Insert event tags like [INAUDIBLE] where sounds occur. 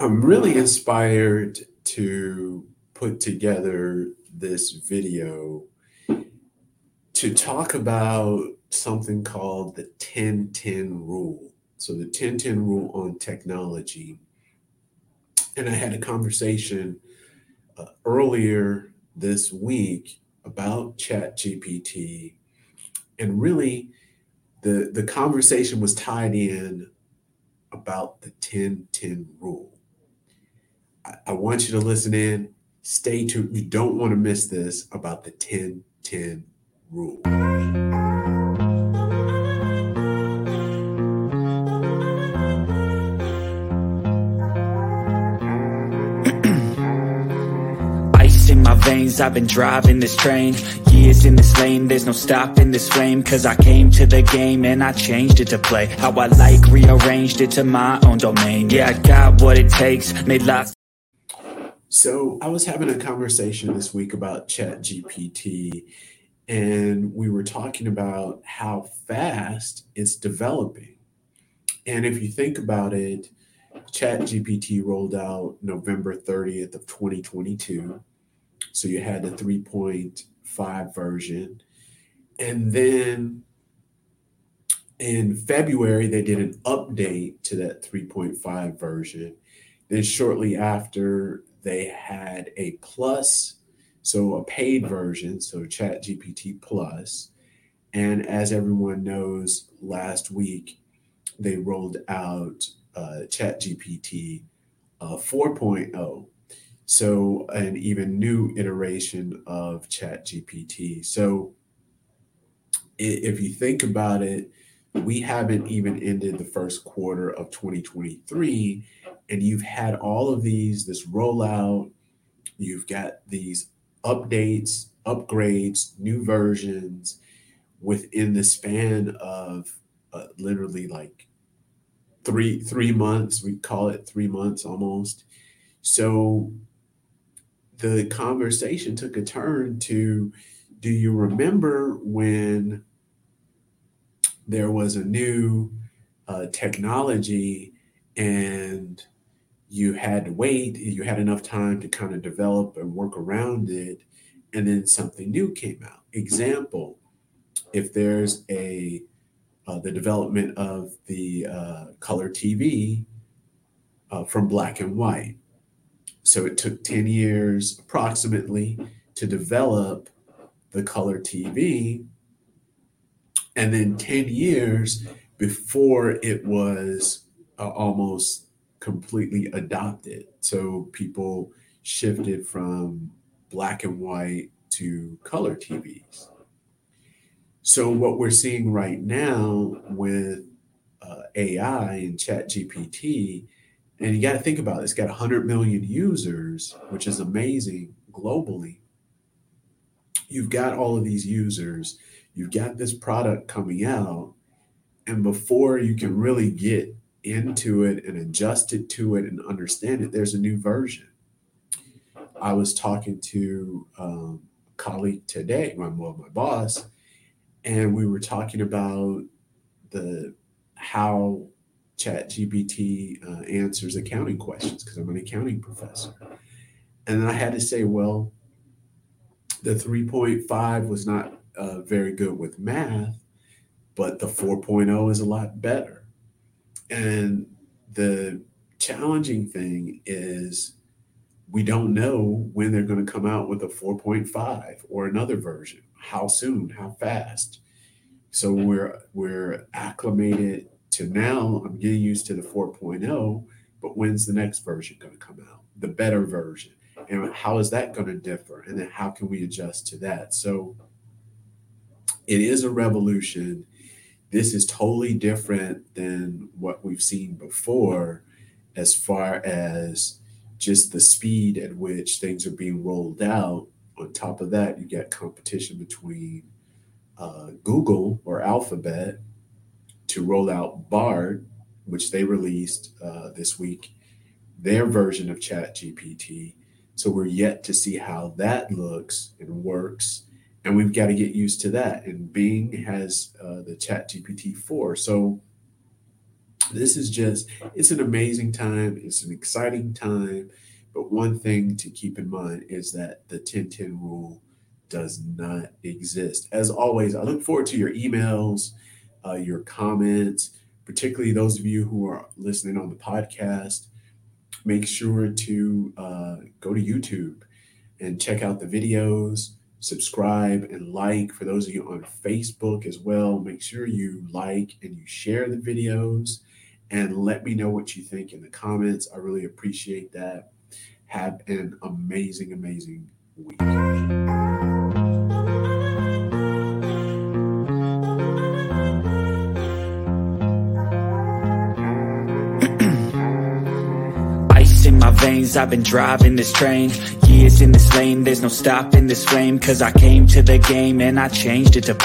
I'm really inspired to put together this video to talk about something called the 1010 rule. So, the 1010 rule on technology. And I had a conversation uh, earlier this week about ChatGPT. And really, the, the conversation was tied in about the 1010 rule. I, want you to listen in. Stay tuned. You don't want to miss this about the 1010 rule. [CLEARS THROAT] Ice in my veins, I've been driving this train. Years in this lane, there's no stopping this flame. Cause I came to the game and I changed it to play. How I like, rearranged it to my own domain. Yeah, I got what it takes, made lots So I was having a conversation this week about Chat GPT and we were talking about how fast it's developing. And if you think about it, Chat GPT rolled out November 30th of 2022 so you had the 3.5 version. And then in February, they did an update to that 3.5 version. Then shortly after, they had a plus, so a paid version, so Chat GPT Plus. And as everyone knows, last week they rolled out uh, Chat GPT uh, 4.0 so an even new iteration of chat gpt so if you think about it we haven't even ended the first quarter of 2023 and you've had all of these this rollout you've got these updates upgrades new versions within the span of uh, literally like three three months we call it three months almost. So the conversation took a turn to do you remember when there was a new uh, technology and you had to wait you had enough time to kind of develop and work around it and then something new came out example if there's a uh, the development of the uh, color tv uh, from black and white so it took 10 years approximately to develop the color TV. And then 10 years before it was uh, almost completely adopted. So people shifted from black and white to color TVs. So what we're seeing right now with uh, AI and Chat GPT and you got to think about it. It's got 100 million users, which is amazing globally. You've got all of these users, you've got this product coming out, and before you can really get into it and adjust it to it and understand it, there's a new version. I was talking to um, a colleague today, my well, my boss, and we were talking about the how chat gpt uh, answers accounting questions because i'm an accounting professor. And then i had to say well the 3.5 was not uh, very good with math but the 4.0 is a lot better and the challenging thing is we don't know when they're going to come out with a 4.5 or another version how soon how fast so we're we're acclimated to now I'm getting used to the 4.0, but when's the next version going to come out? The better version. And how is that going to differ? And then how can we adjust to that? So it is a revolution. This is totally different than what we've seen before as far as just the speed at which things are being rolled out. On top of that, you get competition between uh, Google or Alphabet to roll out Bard, which they released uh, this week, their version of Chat GPT. So we're yet to see how that looks and works. And we've got to get used to that. And Bing has uh, the Chat GPT 4. So this is just, it's an amazing time. It's an exciting time. But one thing to keep in mind is that the 1010 rule does not exist. As always, I look forward to your emails, uh, your comments, particularly those of you who are listening on the podcast. Make sure to uh, go to YouTube and check out the videos, subscribe and like. For those of you on Facebook as well, make sure you like and you share the videos and let me know what you think in the comments. I really appreciate that. Have an amazing, amazing week. [CLEARS THROAT] Ice in my veins, I've been driving this train Years in this lane, there's no stopping this flame Cause I came to the game and I changed it to play